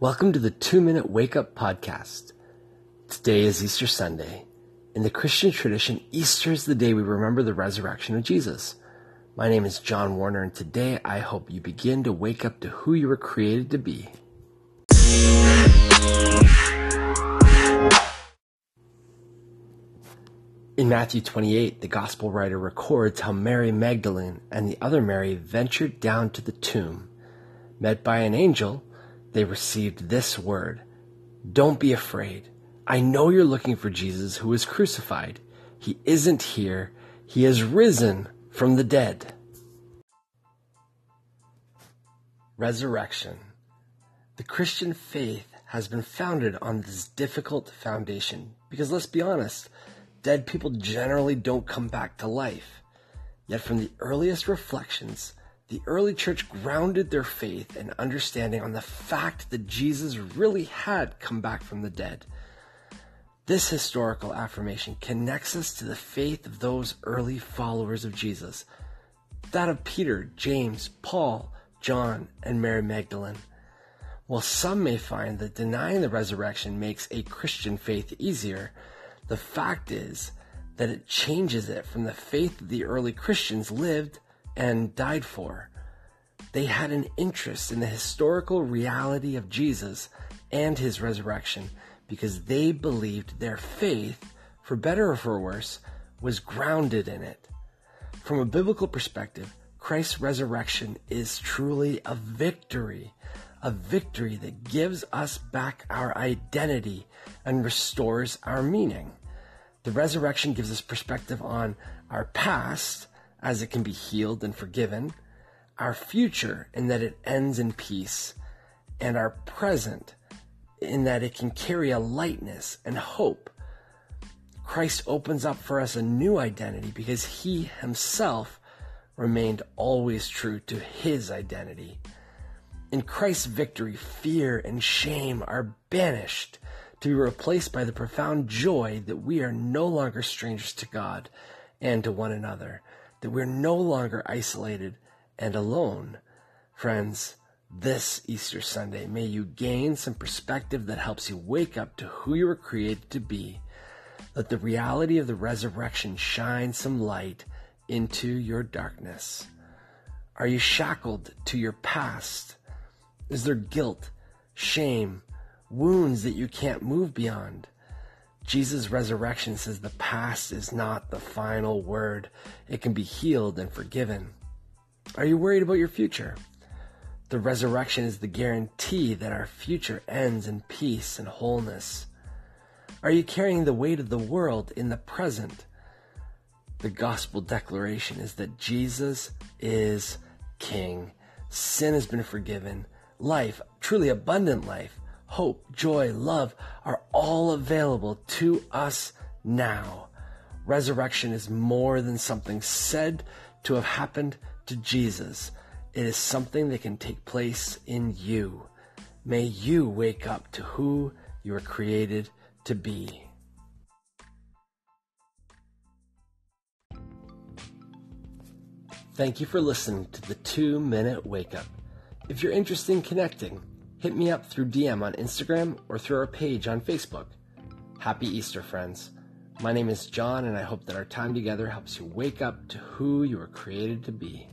Welcome to the Two Minute Wake Up Podcast. Today is Easter Sunday. In the Christian tradition, Easter is the day we remember the resurrection of Jesus. My name is John Warner, and today I hope you begin to wake up to who you were created to be. In Matthew 28, the Gospel writer records how Mary Magdalene and the other Mary ventured down to the tomb. Met by an angel, they received this word Don't be afraid. I know you're looking for Jesus who was crucified. He isn't here, he has risen from the dead. Resurrection. The Christian faith has been founded on this difficult foundation because let's be honest, dead people generally don't come back to life. Yet from the earliest reflections, the early church grounded their faith and understanding on the fact that Jesus really had come back from the dead. This historical affirmation connects us to the faith of those early followers of Jesus, that of Peter, James, Paul, John, and Mary Magdalene. While some may find that denying the resurrection makes a Christian faith easier, the fact is that it changes it from the faith that the early Christians lived and died for. They had an interest in the historical reality of Jesus and his resurrection because they believed their faith, for better or for worse, was grounded in it. From a biblical perspective, Christ's resurrection is truly a victory, a victory that gives us back our identity and restores our meaning. The resurrection gives us perspective on our past as it can be healed and forgiven, our future in that it ends in peace, and our present in that it can carry a lightness and hope. Christ opens up for us a new identity because he himself remained always true to his identity. In Christ's victory, fear and shame are banished to be replaced by the profound joy that we are no longer strangers to God and to one another, that we're no longer isolated and alone. Friends, this Easter Sunday, may you gain some perspective that helps you wake up to who you were created to be. Let the reality of the resurrection shine some light into your darkness. Are you shackled to your past? Is there guilt, shame, wounds that you can't move beyond. Jesus' resurrection says the past is not the final word. It can be healed and forgiven. Are you worried about your future? The resurrection is the guarantee that our future ends in peace and wholeness. Are you carrying the weight of the world in the present? The gospel declaration is that Jesus is King. Sin has been forgiven. Life, truly abundant life, hope, joy, love are all available to us now. Resurrection is more than something said to have happened to Jesus. It is something that can take place in you. May you wake up to who you are created to be. Thank you for listening to the two minute wake up. If you're interested in connecting, hit me up through DM on Instagram or through our page on Facebook. Happy Easter, friends. My name is John, and I hope that our time together helps you wake up to who you were created to be.